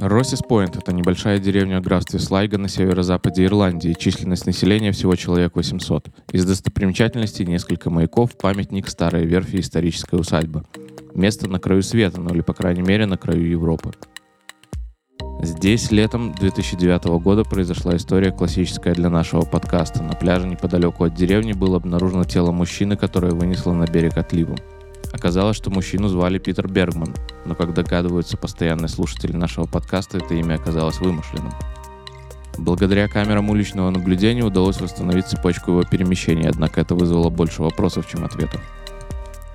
Россис-Пойнт – это небольшая деревня в графстве Слайга на северо-западе Ирландии, численность населения всего человек 800. Из достопримечательностей несколько маяков, памятник, старые верфи и историческая усадьба. Место на краю света, ну или по крайней мере на краю Европы. Здесь летом 2009 года произошла история классическая для нашего подкаста. На пляже неподалеку от деревни было обнаружено тело мужчины, которое вынесло на берег отливом. Оказалось, что мужчину звали Питер Бергман, но как догадываются постоянные слушатели нашего подкаста, это имя оказалось вымышленным. Благодаря камерам уличного наблюдения удалось восстановить цепочку его перемещения, однако это вызвало больше вопросов, чем ответов.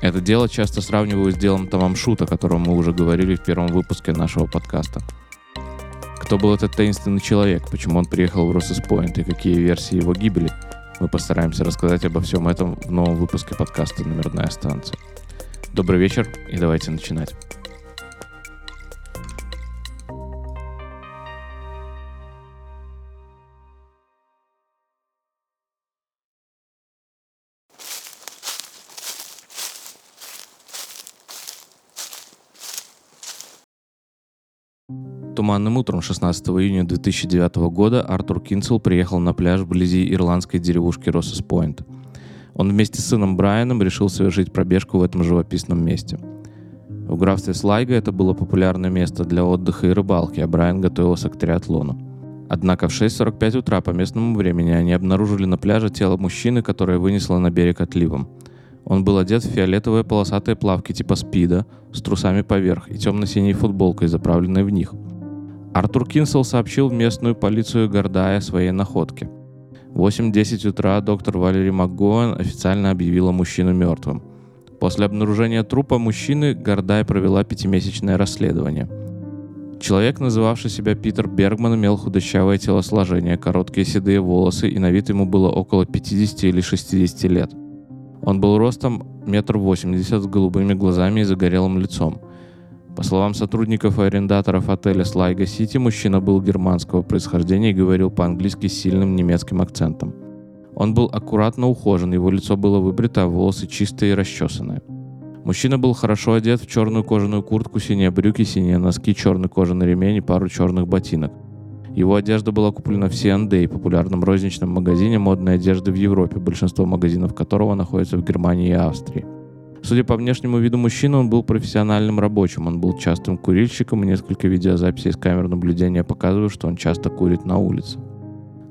Это дело часто сравнивают с делом Тамамшута, о котором мы уже говорили в первом выпуске нашего подкаста. Кто был этот таинственный человек, почему он приехал в Россес Пойнт и какие версии его гибели, мы постараемся рассказать обо всем этом в новом выпуске подкаста «Номерная станция». Добрый вечер и давайте начинать. Туманным утром 16 июня 2009 года Артур Кинцел приехал на пляж вблизи ирландской деревушки Россес-Пойнт – он вместе с сыном Брайаном решил совершить пробежку в этом живописном месте. В графстве Слайга это было популярное место для отдыха и рыбалки, а Брайан готовился к триатлону. Однако в 6.45 утра по местному времени они обнаружили на пляже тело мужчины, которое вынесло на берег отливом. Он был одет в фиолетовые полосатые плавки типа спида, с трусами поверх и темно-синей футболкой, заправленной в них. Артур Кинсел сообщил в местную полицию Гордая о своей находке. 8.10 утра доктор Валерий МакГоуэн официально объявила мужчину мертвым. После обнаружения трупа мужчины Гордай провела пятимесячное расследование. Человек, называвший себя Питер Бергман, имел худощавое телосложение, короткие седые волосы, и на вид ему было около 50 или 60 лет. Он был ростом метр восемьдесят с голубыми глазами и загорелым лицом. По словам сотрудников и арендаторов отеля Слайга Сити, мужчина был германского происхождения и говорил по-английски с сильным немецким акцентом. Он был аккуратно ухожен, его лицо было выбрито, а волосы чистые и расчесанные. Мужчина был хорошо одет в черную кожаную куртку, синие брюки, синие носки, черный кожаный ремень и пару черных ботинок. Его одежда была куплена в C&A, популярном розничном магазине модной одежды в Европе, большинство магазинов которого находятся в Германии и Австрии. Судя по внешнему виду мужчины, он был профессиональным рабочим. Он был частым курильщиком, и несколько видеозаписей с камер наблюдения показывают, что он часто курит на улице.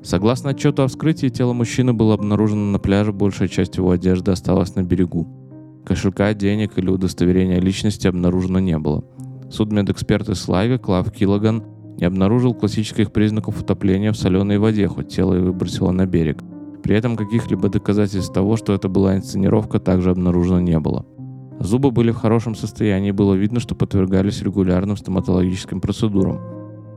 Согласно отчету о вскрытии, тело мужчины было обнаружено на пляже, большая часть его одежды осталась на берегу. Кошелька, денег или удостоверения личности обнаружено не было. Судмедэксперт из Слайга Клав Киллаган не обнаружил классических признаков утопления в соленой воде, хоть тело и выбросило на берег – при этом каких-либо доказательств того, что это была инсценировка, также обнаружено не было. Зубы были в хорошем состоянии, было видно, что подвергались регулярным стоматологическим процедурам.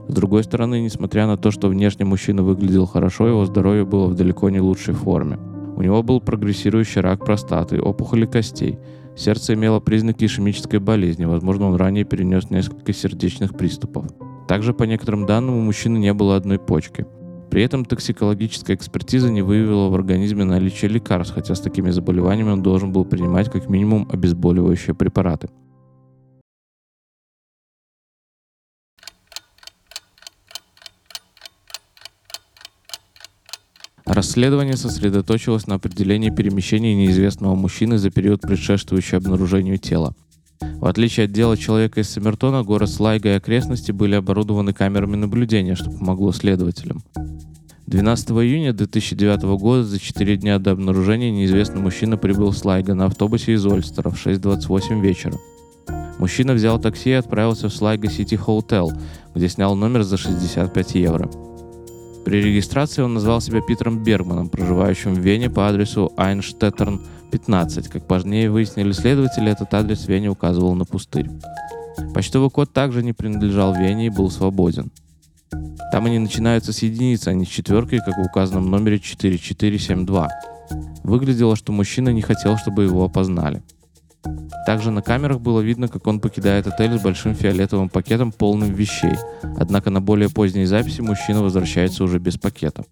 С другой стороны, несмотря на то, что внешне мужчина выглядел хорошо, его здоровье было в далеко не лучшей форме. У него был прогрессирующий рак простаты, опухоли костей. Сердце имело признаки ишемической болезни, возможно, он ранее перенес несколько сердечных приступов. Также, по некоторым данным, у мужчины не было одной почки – при этом токсикологическая экспертиза не выявила в организме наличие лекарств, хотя с такими заболеваниями он должен был принимать как минимум обезболивающие препараты. Расследование сосредоточилось на определении перемещения неизвестного мужчины за период предшествующий обнаружению тела. В отличие от дела человека из Саммертона, город Слайга и окрестности были оборудованы камерами наблюдения, что помогло следователям. 12 июня 2009 года, за 4 дня до обнаружения, неизвестный мужчина прибыл в Слайга на автобусе из Ольстера в 6.28 вечера. Мужчина взял такси и отправился в Слайга Сити Хоутел, где снял номер за 65 евро. При регистрации он назвал себя Питером Бергманом, проживающим в Вене по адресу Айнштеттерн 15. Как позднее выяснили следователи, этот адрес Вене указывал на пустырь. Почтовый код также не принадлежал Вене и был свободен. Там они начинаются с единицы, а не с четверкой, как в указанном номере 4472. Выглядело, что мужчина не хотел, чтобы его опознали. Также на камерах было видно, как он покидает отель с большим фиолетовым пакетом, полным вещей. Однако на более поздней записи мужчина возвращается уже без пакета.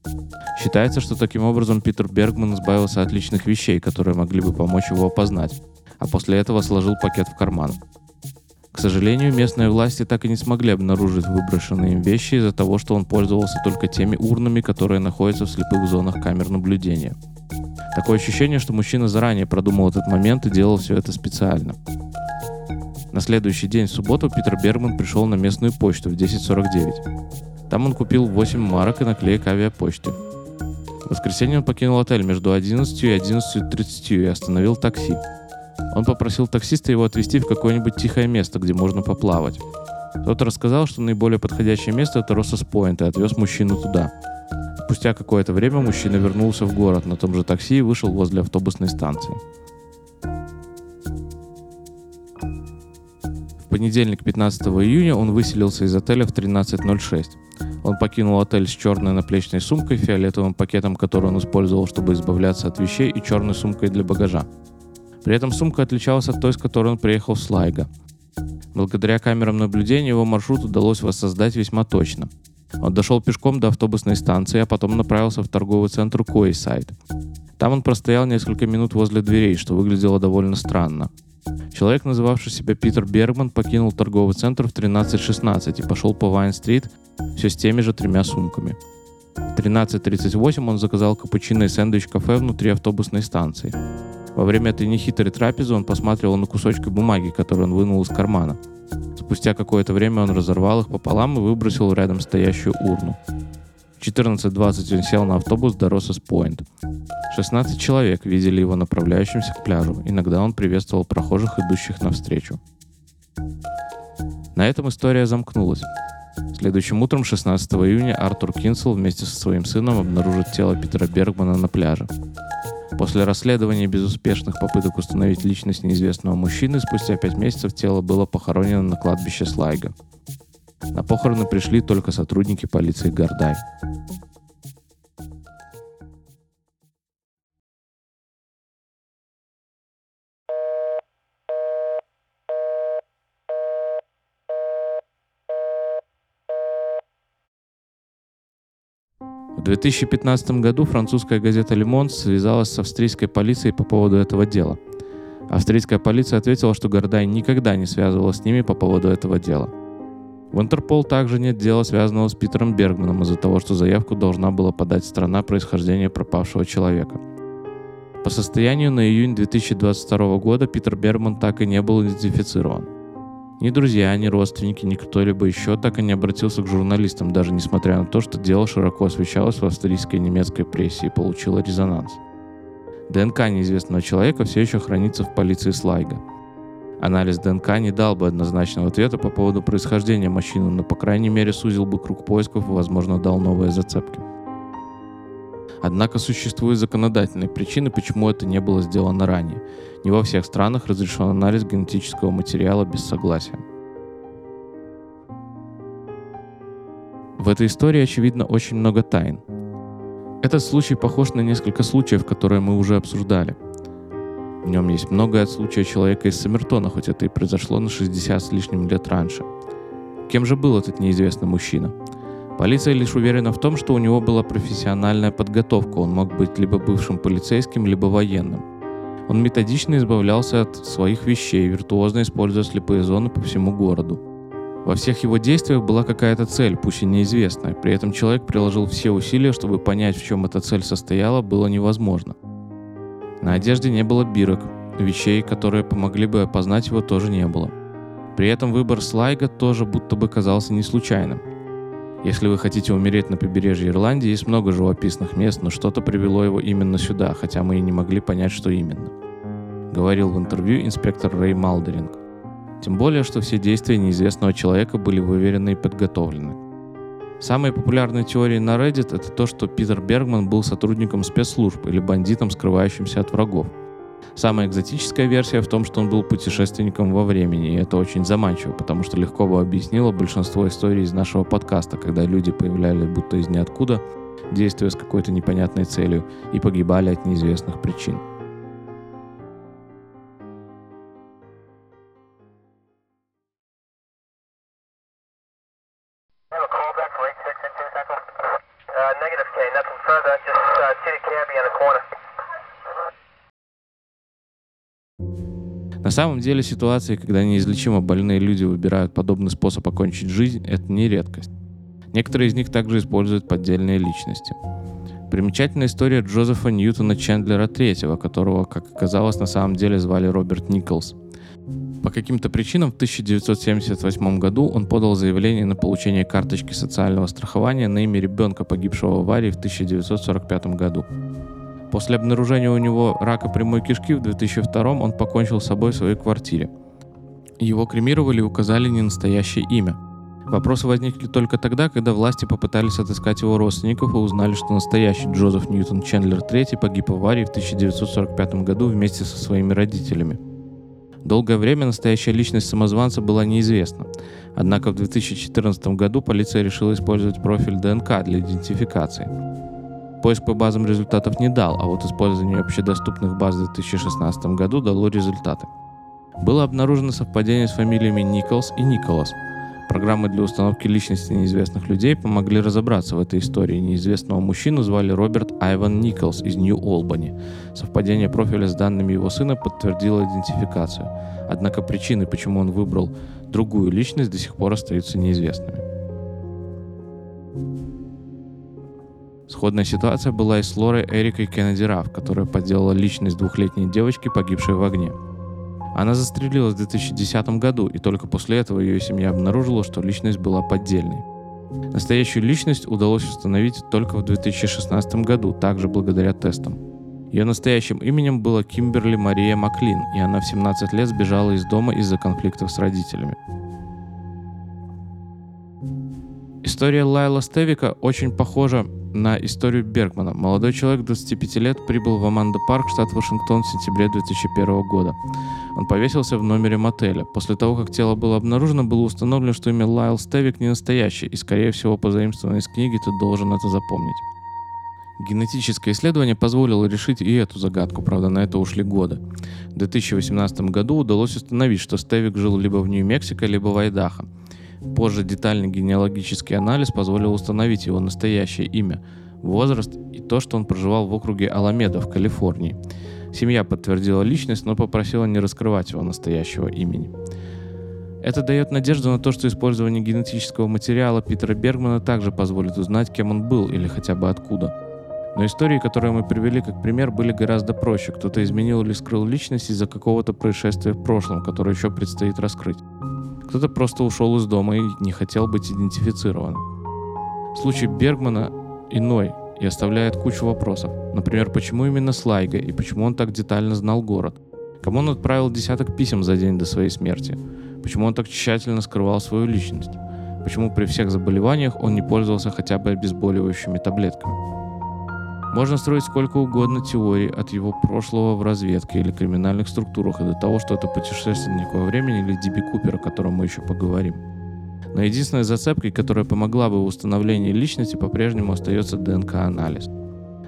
Считается, что таким образом Питер Бергман избавился от личных вещей, которые могли бы помочь его опознать, а после этого сложил пакет в карман. К сожалению, местные власти так и не смогли обнаружить выброшенные им вещи из-за того, что он пользовался только теми урнами, которые находятся в слепых зонах камер наблюдения. Такое ощущение, что мужчина заранее продумал этот момент и делал все это специально. На следующий день, в субботу, Питер Бергман пришел на местную почту в 10.49. Там он купил 8 марок и наклеек авиапочте. В воскресенье он покинул отель между 11 и 11.30 и остановил такси. Он попросил таксиста его отвезти в какое-нибудь тихое место, где можно поплавать. Тот рассказал, что наиболее подходящее место это Россос Пойнт, и отвез мужчину туда. Спустя какое-то время мужчина вернулся в город на том же такси и вышел возле автобусной станции. понедельник, 15 июня, он выселился из отеля в 13.06. Он покинул отель с черной наплечной сумкой, фиолетовым пакетом, который он использовал, чтобы избавляться от вещей, и черной сумкой для багажа. При этом сумка отличалась от той, с которой он приехал в Слайго. Благодаря камерам наблюдения его маршрут удалось воссоздать весьма точно. Он дошел пешком до автобусной станции, а потом направился в торговый центр Койсайд. Там он простоял несколько минут возле дверей, что выглядело довольно странно. Человек, называвший себя Питер Бергман, покинул торговый центр в 13.16 и пошел по Вайн-стрит все с теми же тремя сумками. В 13.38 он заказал капучино и сэндвич-кафе внутри автобусной станции. Во время этой нехитрой трапезы он посматривал на кусочки бумаги, которые он вынул из кармана. Спустя какое-то время он разорвал их пополам и выбросил рядом стоящую урну. 14.20 он сел на автобус до Россос Пойнт. 16 человек видели его направляющимся к пляжу. Иногда он приветствовал прохожих, идущих навстречу. На этом история замкнулась. Следующим утром, 16 июня, Артур Кинсел вместе со своим сыном обнаружит тело Питера Бергмана на пляже. После расследования безуспешных попыток установить личность неизвестного мужчины, спустя пять месяцев тело было похоронено на кладбище Слайга. На похороны пришли только сотрудники полиции Гордай. 2015 году французская газета «Le Monde» связалась с австрийской полицией по поводу этого дела. Австрийская полиция ответила, что Гордай никогда не связывала с ними по поводу этого дела – в Интерпол также нет дела, связанного с Питером Бергманом из-за того, что заявку должна была подать страна происхождения пропавшего человека. По состоянию на июнь 2022 года Питер Бергман так и не был идентифицирован. Ни друзья, ни родственники, ни кто-либо еще так и не обратился к журналистам, даже несмотря на то, что дело широко освещалось в австрийской и немецкой прессе и получило резонанс. ДНК неизвестного человека все еще хранится в полиции Слайга – Анализ ДНК не дал бы однозначного ответа по поводу происхождения мужчины, но, по крайней мере, сузил бы круг поисков и, возможно, дал новые зацепки. Однако существуют законодательные причины, почему это не было сделано ранее. Не во всех странах разрешен анализ генетического материала без согласия. В этой истории, очевидно, очень много тайн. Этот случай похож на несколько случаев, которые мы уже обсуждали – в нем есть многое от случая человека из Саммертона, хоть это и произошло на 60 с лишним лет раньше. Кем же был этот неизвестный мужчина? Полиция лишь уверена в том, что у него была профессиональная подготовка, он мог быть либо бывшим полицейским, либо военным. Он методично избавлялся от своих вещей, виртуозно используя слепые зоны по всему городу. Во всех его действиях была какая-то цель, пусть и неизвестная. При этом человек приложил все усилия, чтобы понять, в чем эта цель состояла, было невозможно – на одежде не было бирок, вещей, которые помогли бы опознать его, тоже не было. При этом выбор Слайга тоже будто бы казался не случайным. Если вы хотите умереть на побережье Ирландии, есть много живописных мест, но что-то привело его именно сюда, хотя мы и не могли понять, что именно. Говорил в интервью инспектор Рэй Малдеринг. Тем более, что все действия неизвестного человека были выверены и подготовлены. Самой популярной теорией на Reddit это то, что Питер Бергман был сотрудником спецслужб или бандитом, скрывающимся от врагов. Самая экзотическая версия в том, что он был путешественником во времени, и это очень заманчиво, потому что легко бы объяснило большинство историй из нашего подкаста, когда люди появлялись будто из ниоткуда, действуя с какой-то непонятной целью, и погибали от неизвестных причин. На самом деле ситуации, когда неизлечимо больные люди выбирают подобный способ окончить жизнь, это не редкость. Некоторые из них также используют поддельные личности. Примечательная история Джозефа Ньютона Чендлера III, которого, как оказалось, на самом деле звали Роберт Николс. По каким-то причинам в 1978 году он подал заявление на получение карточки социального страхования на имя ребенка, погибшего в аварии в 1945 году. После обнаружения у него рака прямой кишки в 2002 он покончил с собой в своей квартире. Его кремировали и указали не настоящее имя. Вопросы возникли только тогда, когда власти попытались отыскать его родственников и узнали, что настоящий Джозеф Ньютон Чендлер III погиб в аварии в 1945 году вместе со своими родителями. Долгое время настоящая личность самозванца была неизвестна. Однако в 2014 году полиция решила использовать профиль ДНК для идентификации. Поиск по базам результатов не дал, а вот использование общедоступных баз в 2016 году дало результаты. Было обнаружено совпадение с фамилиями Николс и Николас – Программы для установки личности неизвестных людей помогли разобраться в этой истории. Неизвестного мужчину звали Роберт Айван Николс из Нью-Олбани. Совпадение профиля с данными его сына подтвердило идентификацию. Однако причины, почему он выбрал другую личность, до сих пор остаются неизвестными. Сходная ситуация была и с Лорой Эрикой Кеннеди Раф, которая подделала личность двухлетней девочки, погибшей в огне. Она застрелилась в 2010 году, и только после этого ее семья обнаружила, что личность была поддельной. Настоящую личность удалось установить только в 2016 году, также благодаря тестам. Ее настоящим именем было Кимберли Мария Маклин, и она в 17 лет сбежала из дома из-за конфликтов с родителями. История Лайла Стевика очень похожа на историю Бергмана. Молодой человек 25 лет прибыл в Аманда Парк, штат Вашингтон в сентябре 2001 года. Он повесился в номере мотеля. После того, как тело было обнаружено, было установлено, что имя Лайл Стевик не настоящее, и, скорее всего, позаимствовано из книги, ты должен это запомнить. Генетическое исследование позволило решить и эту загадку, правда, на это ушли годы. В 2018 году удалось установить, что Стевик жил либо в Нью-Мексико, либо в Айдахо. Позже детальный генеалогический анализ позволил установить его настоящее имя, возраст и то, что он проживал в округе Аламеда в Калифорнии. Семья подтвердила личность, но попросила не раскрывать его настоящего имени. Это дает надежду на то, что использование генетического материала Питера Бергмана также позволит узнать, кем он был или хотя бы откуда. Но истории, которые мы привели как пример, были гораздо проще. Кто-то изменил или скрыл личность из-за какого-то происшествия в прошлом, которое еще предстоит раскрыть. Кто-то просто ушел из дома и не хотел быть идентифицирован. Случай Бергмана иной и оставляет кучу вопросов. Например, почему именно Слайга и почему он так детально знал город? Кому он отправил десяток писем за день до своей смерти? Почему он так тщательно скрывал свою личность? Почему при всех заболеваниях он не пользовался хотя бы обезболивающими таблетками? Можно строить сколько угодно теорий от его прошлого в разведке или криминальных структурах и до того, что это путешественник во времени или Диби Купер, о котором мы еще поговорим. Но единственной зацепкой, которая помогла бы в установлении личности, по-прежнему остается ДНК-анализ.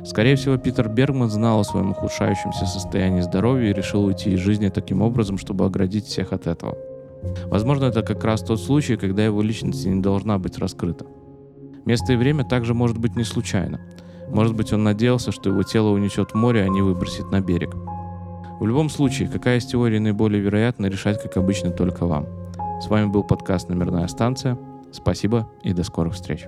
Скорее всего, Питер Бергман знал о своем ухудшающемся состоянии здоровья и решил уйти из жизни таким образом, чтобы оградить всех от этого. Возможно, это как раз тот случай, когда его личность не должна быть раскрыта. Место и время также может быть не случайно. Может быть, он надеялся, что его тело унесет море, а не выбросит на берег. В любом случае, какая из теорий наиболее вероятна, решать, как обычно, только вам. С вами был подкаст «Номерная станция». Спасибо и до скорых встреч.